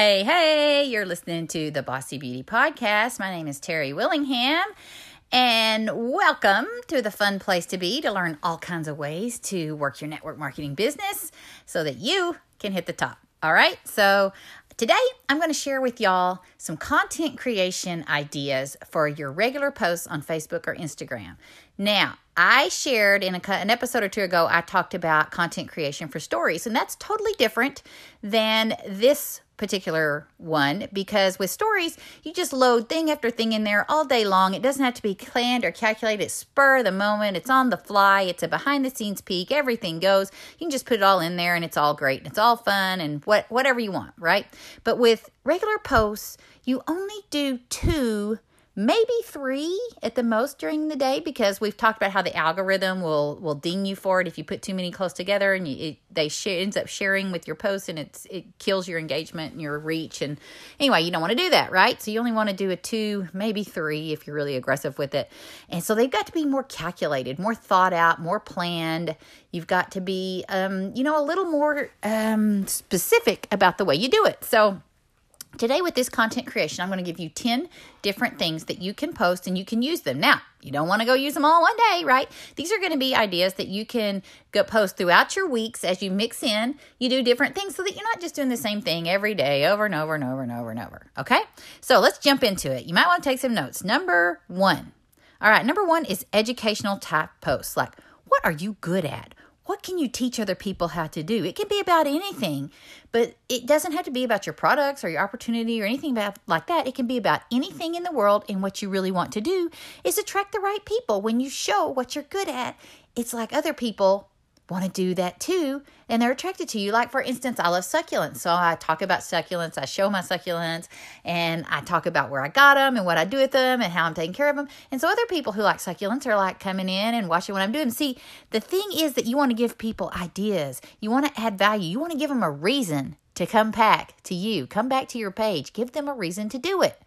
Hey, hey, you're listening to the Bossy Beauty Podcast. My name is Terry Willingham, and welcome to the fun place to be to learn all kinds of ways to work your network marketing business so that you can hit the top. All right, so Today, I'm going to share with y'all some content creation ideas for your regular posts on Facebook or Instagram. Now, I shared in a, an episode or two ago, I talked about content creation for stories, and that's totally different than this particular one because with stories, you just load thing after thing in there all day long. It doesn't have to be planned or calculated. It's spur of the moment. It's on the fly. It's a behind the scenes peek. Everything goes. You can just put it all in there and it's all great. And it's all fun and what whatever you want, right? But with regular posts, you only do two maybe three at the most during the day because we've talked about how the algorithm will will ding you for it if you put too many close together and you, it, they share, ends up sharing with your post and it's it kills your engagement and your reach. And anyway you don't want to do that right? So you only want to do a two maybe three if you're really aggressive with it. And so they've got to be more calculated more thought out more planned. You've got to be um, you know a little more um, specific about the way you do it. So Today, with this content creation, I'm going to give you 10 different things that you can post and you can use them. Now, you don't want to go use them all one day, right? These are going to be ideas that you can go post throughout your weeks as you mix in. You do different things so that you're not just doing the same thing every day over and over and over and over and over. Okay? So let's jump into it. You might want to take some notes. Number one. All right, number one is educational type posts. Like, what are you good at? What can you teach other people how to do? It can be about anything, but it doesn't have to be about your products or your opportunity or anything about, like that. It can be about anything in the world, and what you really want to do is attract the right people. When you show what you're good at, it's like other people want to do that too and they're attracted to you. Like for instance i love succulents. So i talk about succulents i show my succulents and i talk about where i got them and what i do with them and how i'm taking care of them and so other people who like succulents are like coming in and watching what i'm doing. See the thing is that you want to give people ideas. You want to add value. You want to give them a reason to come back to you. Come back to your page. Give them a reason to do it.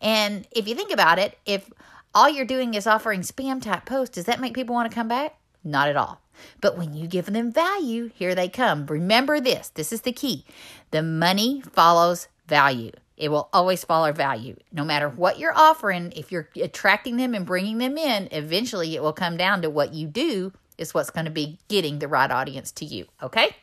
And if you think about it if all you're doing is offering spam type posts does that make people want to come back? Not at all but when you give them value, here they come. Remember this this is the key the money follows value. It will always follow value. No matter what you're offering, if you're attracting them and bringing them in, eventually it will come down to what you do is what's going to be getting the right audience to you. Okay?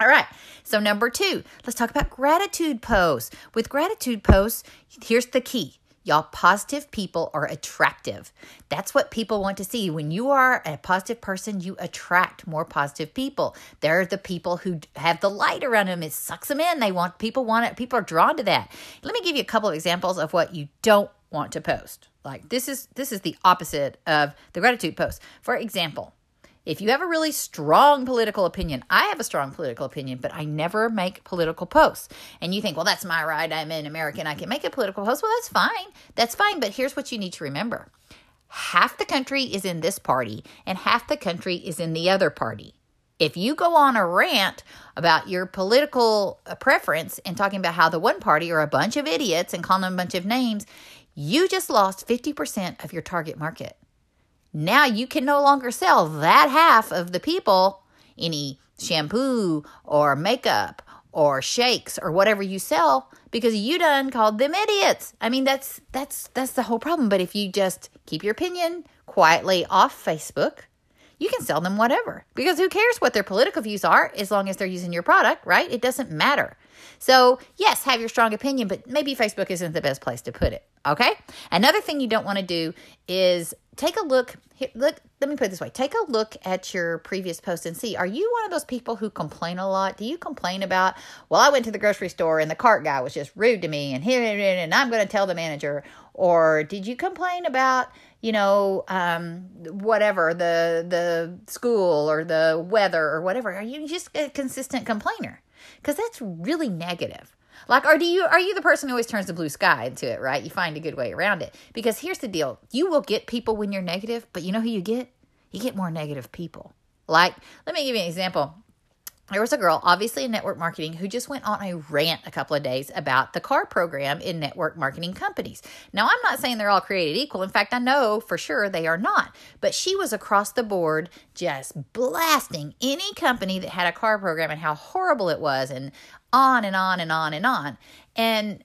All right. So, number two, let's talk about gratitude posts. With gratitude posts, here's the key Y'all, positive people are attractive. That's what people want to see. When you are a positive person, you attract more positive people. They're the people who have the light around them. It sucks them in. They want people want it. People are drawn to that. Let me give you a couple of examples of what you don't want to post. Like this is this is the opposite of the gratitude post. For example, if you have a really strong political opinion, I have a strong political opinion, but I never make political posts. And you think, well, that's my right. I'm an American. I can make a political post. Well, that's fine. That's fine. But here's what you need to remember half the country is in this party, and half the country is in the other party. If you go on a rant about your political uh, preference and talking about how the one party are a bunch of idiots and calling them a bunch of names, you just lost 50% of your target market. Now you can no longer sell that half of the people any shampoo or makeup or shakes or whatever you sell because you done called them idiots. I mean that's that's that's the whole problem. But if you just keep your opinion quietly off Facebook, you can sell them whatever. Because who cares what their political views are as long as they're using your product, right? It doesn't matter. So, yes, have your strong opinion, but maybe Facebook isn't the best place to put it. Okay? Another thing you don't want to do is take a look look let me put it this way take a look at your previous post and see are you one of those people who complain a lot do you complain about well i went to the grocery store and the cart guy was just rude to me and here and i'm going to tell the manager or did you complain about you know um, whatever the the school or the weather or whatever are you just a consistent complainer because that's really negative like, are do you are you the person who always turns the blue sky into it, right? You find a good way around it. Because here's the deal: you will get people when you're negative, but you know who you get? You get more negative people. Like, let me give you an example there was a girl, obviously in network marketing, who just went on a rant a couple of days about the car program in network marketing companies. Now, I'm not saying they're all created equal. In fact, I know for sure they are not. But she was across the board just blasting any company that had a car program and how horrible it was and on and on and on and on. And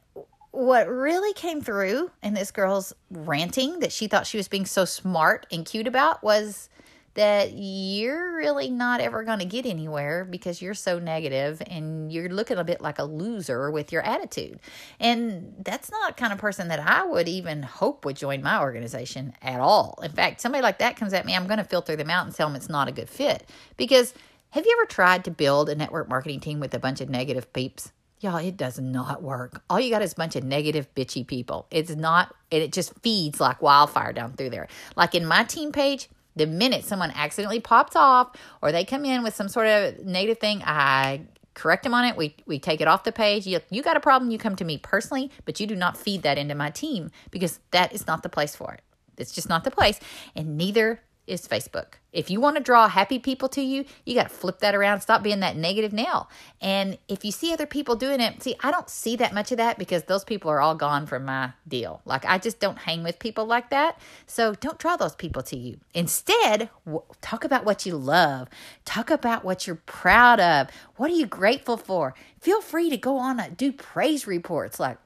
what really came through in this girl's ranting that she thought she was being so smart and cute about was that you're really not ever going to get anywhere because you're so negative and you're looking a bit like a loser with your attitude. And that's not kind of person that I would even hope would join my organization at all. In fact, somebody like that comes at me, I'm going to filter them out and tell them it's not a good fit. Because have you ever tried to build a network marketing team with a bunch of negative peeps? Y'all, it does not work. All you got is a bunch of negative, bitchy people. It's not, and it just feeds like wildfire down through there. Like in my team page, the minute someone accidentally pops off or they come in with some sort of negative thing, I correct them on it. We we take it off the page. You, you got a problem, you come to me personally, but you do not feed that into my team because that is not the place for it. It's just not the place. And neither is Facebook. If you want to draw happy people to you, you got to flip that around, stop being that negative nail. And if you see other people doing it, see, I don't see that much of that because those people are all gone from my deal. Like, I just don't hang with people like that. So don't draw those people to you. Instead, w- talk about what you love, talk about what you're proud of. What are you grateful for? Feel free to go on and do praise reports like,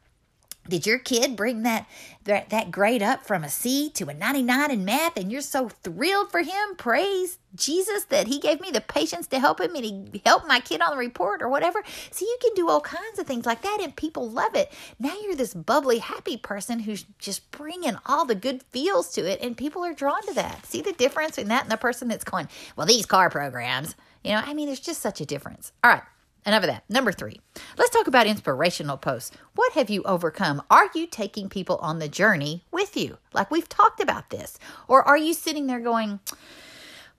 did your kid bring that, that that grade up from a C to a 99 in math and you're so thrilled for him? Praise Jesus that he gave me the patience to help him and he helped my kid on the report or whatever. See, you can do all kinds of things like that and people love it. Now you're this bubbly, happy person who's just bringing all the good feels to it and people are drawn to that. See the difference in that and the person that's going, well, these car programs, you know, I mean, there's just such a difference. All right. Enough of that. Number three, let's talk about inspirational posts. What have you overcome? Are you taking people on the journey with you? Like we've talked about this. Or are you sitting there going,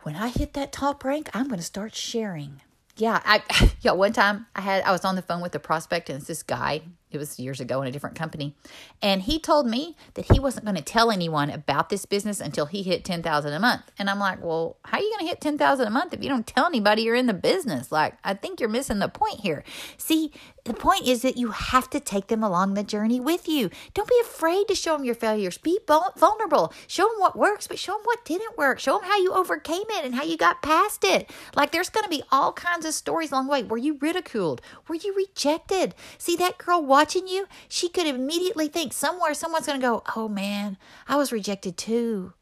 when I hit that top rank, I'm going to start sharing. Yeah, I yeah, one time I had I was on the phone with a prospect and it's this guy it was years ago in a different company. And he told me that he wasn't going to tell anyone about this business until he hit 10,000 a month. And I'm like, "Well, how are you going to hit 10,000 a month if you don't tell anybody you're in the business?" Like, I think you're missing the point here. See, the point is that you have to take them along the journey with you. Don't be afraid to show them your failures. Be vulnerable. Show them what works, but show them what didn't work. Show them how you overcame it and how you got past it. Like there's going to be all kinds of stories along the way. Were you ridiculed? Were you rejected? See that girl watching you? She could immediately think somewhere someone's going to go, "Oh man, I was rejected too."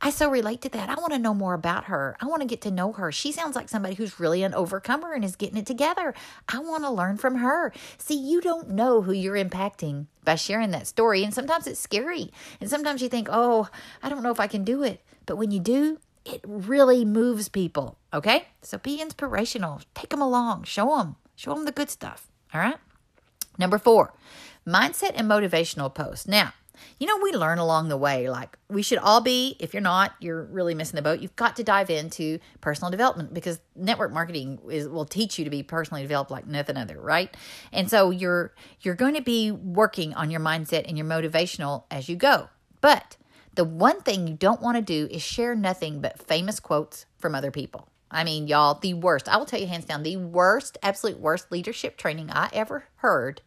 I so relate to that. I want to know more about her. I want to get to know her. She sounds like somebody who's really an overcomer and is getting it together. I want to learn from her. See, you don't know who you're impacting by sharing that story. And sometimes it's scary. And sometimes you think, oh, I don't know if I can do it. But when you do, it really moves people. Okay? So be inspirational. Take them along. Show them. Show them the good stuff. All right? Number four, mindset and motivational posts. Now, you know, we learn along the way. Like, we should all be, if you're not, you're really missing the boat. You've got to dive into personal development because network marketing is, will teach you to be personally developed like nothing other, right? And so you're you're going to be working on your mindset and your motivational as you go. But the one thing you don't want to do is share nothing but famous quotes from other people. I mean, y'all, the worst. I will tell you hands down, the worst, absolute worst leadership training I ever heard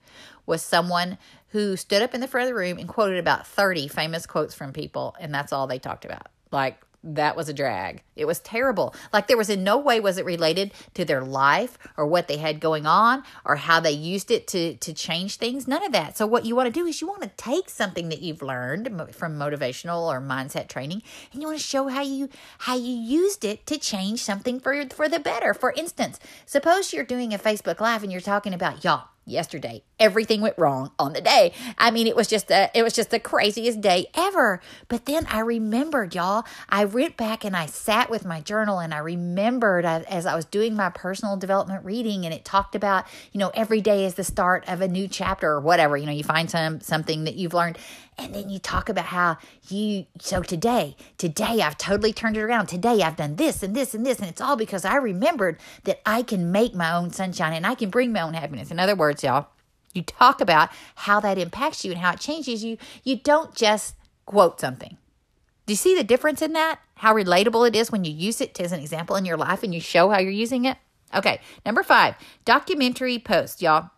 was someone who stood up in the front of the room and quoted about 30 famous quotes from people, and that's all they talked about. Like, that was a drag. It was terrible. Like there was in no way was it related to their life or what they had going on or how they used it to to change things. None of that. So what you want to do is you want to take something that you've learned from motivational or mindset training and you want to show how you how you used it to change something for for the better. For instance, suppose you're doing a Facebook live and you're talking about y'all yesterday. Everything went wrong on the day. I mean, it was just a, it was just the craziest day ever. But then I remembered, y'all. I went back and I sat with my journal and I remembered as I was doing my personal development reading and it talked about, you know, every day is the start of a new chapter or whatever. You know, you find some something that you've learned and then you talk about how you so today today i've totally turned it around today i've done this and this and this and it's all because i remembered that i can make my own sunshine and i can bring my own happiness in other words y'all you talk about how that impacts you and how it changes you. You don't just quote something. Do you see the difference in that? How relatable it is when you use it as an example in your life and you show how you're using it? Okay number five documentary post y'all.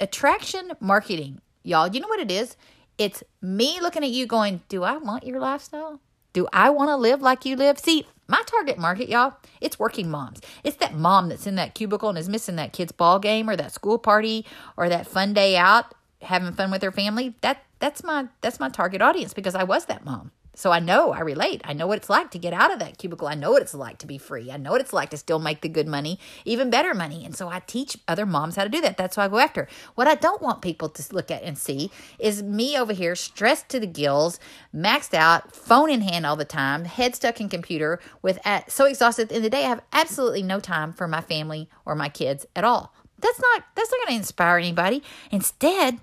Attraction marketing y'all. You know what it is? It's me looking at you going, Do I want your lifestyle? Do I want to live like you live? See, my target market, y'all, it's working moms. It's that mom that's in that cubicle and is missing that kid's ball game or that school party or that fun day out having fun with her family. That that's my that's my target audience because I was that mom. So I know, I relate. I know what it's like to get out of that cubicle. I know what it's like to be free. I know what it's like to still make the good money, even better money. And so I teach other moms how to do that. That's why I go after. What I don't want people to look at and see is me over here, stressed to the gills, maxed out, phone in hand all the time, head stuck in computer, with at, so exhausted of the day, I have absolutely no time for my family or my kids at all. That's not that's not going to inspire anybody. Instead,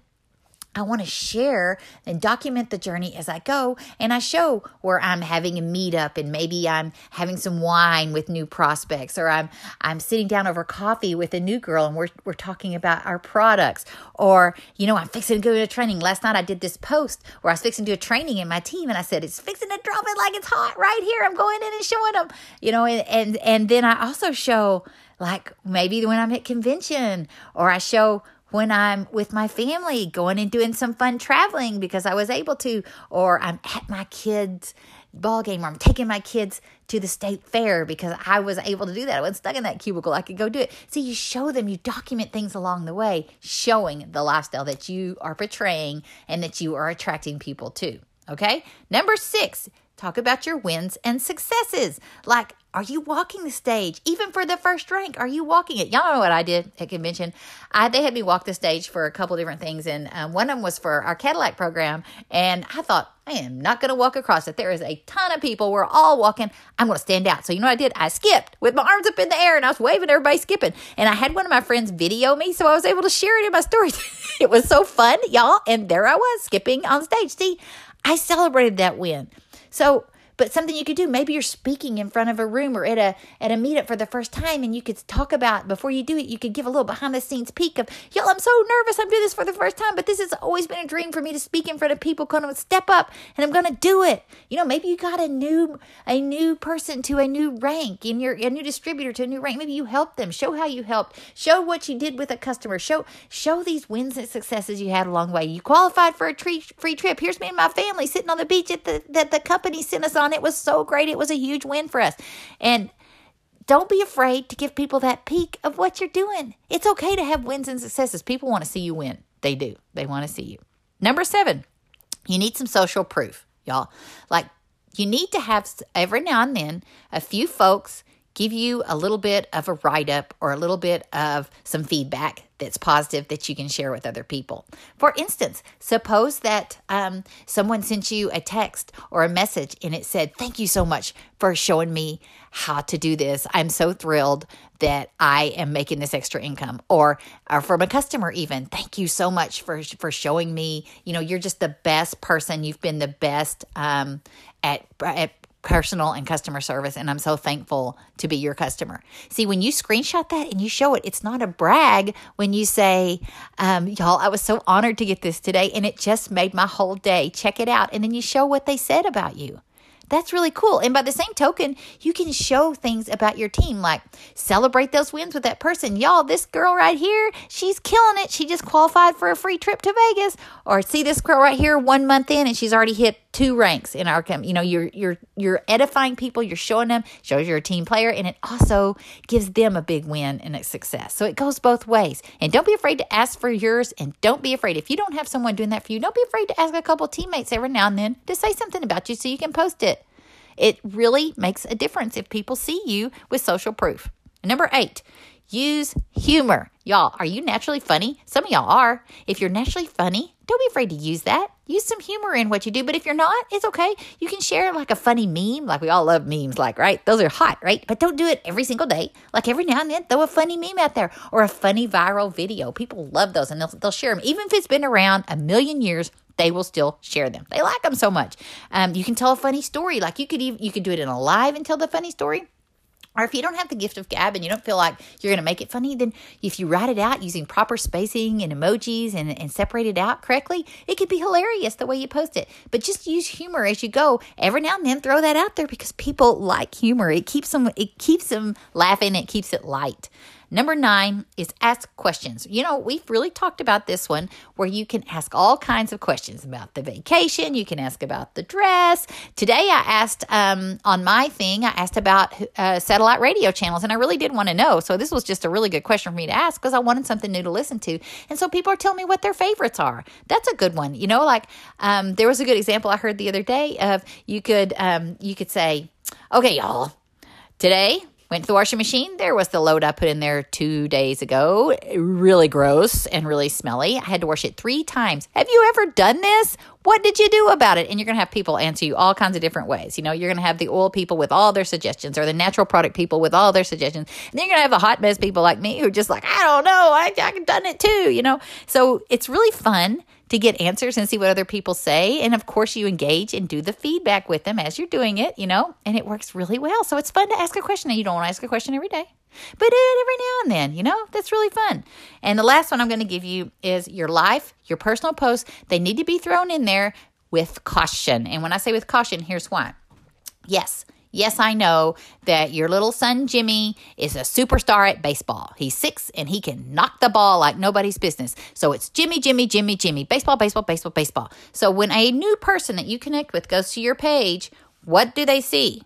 I want to share and document the journey as I go. And I show where I'm having a meetup and maybe I'm having some wine with new prospects or I'm I'm sitting down over coffee with a new girl and we're we're talking about our products. Or, you know, I'm fixing to go to training. Last night I did this post where I was fixing to do a training in my team and I said, it's fixing to drop it like it's hot right here. I'm going in and showing them, you know, and and, and then I also show like maybe when I'm at convention or I show when I'm with my family, going and doing some fun traveling because I was able to, or I'm at my kids' ball game, or I'm taking my kids to the state fair because I was able to do that. I wasn't stuck in that cubicle. I could go do it. See, you show them, you document things along the way, showing the lifestyle that you are portraying and that you are attracting people to. Okay. Number six, talk about your wins and successes. Like, are you walking the stage? Even for the first rank, are you walking it? Y'all know what I did at convention. I they had me walk the stage for a couple different things, and um, one of them was for our Cadillac program. And I thought, I am not going to walk across it. There is a ton of people. We're all walking. I'm going to stand out. So you know what I did? I skipped with my arms up in the air, and I was waving everybody skipping. And I had one of my friends video me, so I was able to share it in my stories. it was so fun, y'all. And there I was skipping on stage. See, I celebrated that win. So but something you could do. Maybe you're speaking in front of a room or at a at a meetup for the first time and you could talk about before you do it you could give a little behind the scenes peek of y'all i'm so nervous. I'm doing this for the first time but this has always been a dream for me to speak in front of people kind of step up and i'm gonna do it. You know maybe you got a new a new person to a new rank in your a new distributor to a new rank. Maybe you helped them. Show how you helped. Show what you did with a customer. Show show these wins and successes you had along the way. You qualified for a tree, free trip. Here's me and my family sitting on the beach at the that the company sent us on on. It was so great. It was a huge win for us. And don't be afraid to give people that peek of what you're doing. It's okay to have wins and successes. People want to see you win. They do. They want to see you. Number seven, you need some social proof, y'all. Like, you need to have every now and then a few folks give you a little bit of a write up or a little bit of some feedback that's positive that you can share with other people. For instance, suppose that um, someone sent you a text or a message and it said, Thank you so much for showing me how to do this. I'm so thrilled that I am making this extra income. Or, or from a customer, even, thank you so much for, for showing me, you know, you're just the best person. You've been the best um, at, at personal and customer service and I'm so thankful to be your customer. See, when you screenshot that and you show it, it's not a brag when you say, um, y'all, I was so honored to get this today and it just made my whole day. Check it out. And then you show what they said about you. That's really cool. And by the same token, you can show things about your team, like celebrate those wins with that person. Y'all, this girl right here, she's killing it. She just qualified for a free trip to Vegas. Or see this girl right here, one month in, and she's already hit two ranks in our you know you're you're you're edifying people you're showing them shows you're a team player and it also gives them a big win and a success so it goes both ways and don't be afraid to ask for yours and don't be afraid if you don't have someone doing that for you don't be afraid to ask a couple teammates every now and then to say something about you so you can post it it really makes a difference if people see you with social proof number eight use humor y'all are you naturally funny some of y'all are if you're naturally funny don't be afraid to use that. Use some humor in what you do. But if you're not, it's okay. You can share like a funny meme. Like we all love memes, like, right? Those are hot, right? But don't do it every single day. Like every now and then, throw a funny meme out there or a funny viral video. People love those and they'll, they'll share them. Even if it's been around a million years, they will still share them. They like them so much. Um, you can tell a funny story. Like you could even, you could do it in a live and tell the funny story or if you don't have the gift of gab and you don't feel like you're going to make it funny, then if you write it out using proper spacing and emojis and, and separate it out correctly, it could be hilarious the way you post it. But just use humor as you go. Every now and then throw that out there because people like humor. It keeps them it keeps them laughing, it keeps it light. Number nine is ask questions. You know, we've really talked about this one where you can ask all kinds of questions about the vacation. You can ask about the dress. Today, I asked um, on my thing, I asked about uh, satellite radio channels, and I really did want to know. So, this was just a really good question for me to ask because I wanted something new to listen to. And so, people are telling me what their favorites are. That's a good one. You know, like um, there was a good example I heard the other day of you could um, you could say, okay, y'all, today Went to the washing machine. There was the load I put in there two days ago. Really gross and really smelly. I had to wash it three times. Have you ever done this? What did you do about it? And you're going to have people answer you all kinds of different ways. You know, you're going to have the oil people with all their suggestions or the natural product people with all their suggestions. And then you're going to have the hot mess people like me who are just like, I don't know. I, I've done it too, you know? So it's really fun to get answers and see what other people say. And of course, you engage and do the feedback with them as you're doing it, you know, and it works really well. So it's fun to ask a question, and you don't want to ask a question every day, but every now and then, you know, that's really fun. And the last one I'm going to give you is your life, your personal posts. They need to be thrown in there with caution. And when I say with caution, here's why. Yes, Yes, I know that your little son Jimmy is a superstar at baseball. He's six and he can knock the ball like nobody's business. So it's Jimmy, Jimmy, Jimmy, Jimmy, baseball, baseball, baseball, baseball. So when a new person that you connect with goes to your page, what do they see?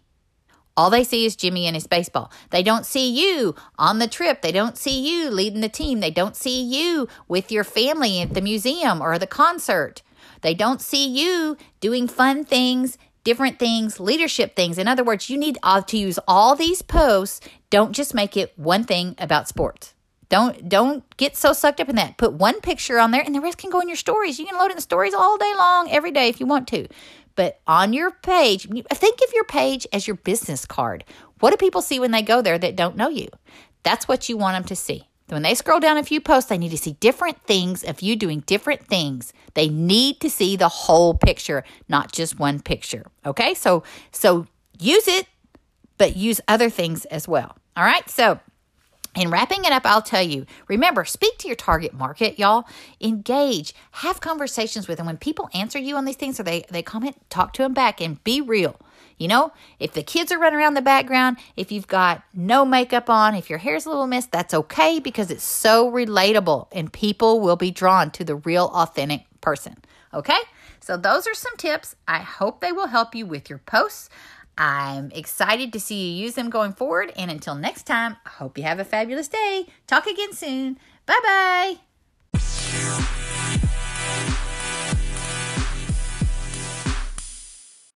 All they see is Jimmy and his baseball. They don't see you on the trip. They don't see you leading the team. They don't see you with your family at the museum or the concert. They don't see you doing fun things different things, leadership things. In other words, you need uh, to use all these posts. Don't just make it one thing about sports. Don't don't get so sucked up in that. Put one picture on there, and the rest can go in your stories. You can load in stories all day long, every day if you want to. But on your page, think of your page as your business card. What do people see when they go there that don't know you? That's what you want them to see. When they scroll down a few posts, they need to see different things of you doing different things. They need to see the whole picture, not just one picture. Okay? So so use it, but use other things as well. All right? So in wrapping it up, I'll tell you remember, speak to your target market, y'all. Engage, have conversations with them. When people answer you on these things or they, they comment, talk to them back and be real. You know, if the kids are running around the background, if you've got no makeup on, if your hair's a little messed, that's okay because it's so relatable and people will be drawn to the real, authentic person. Okay? So, those are some tips. I hope they will help you with your posts. I'm excited to see you use them going forward. And until next time, I hope you have a fabulous day. Talk again soon. Bye bye.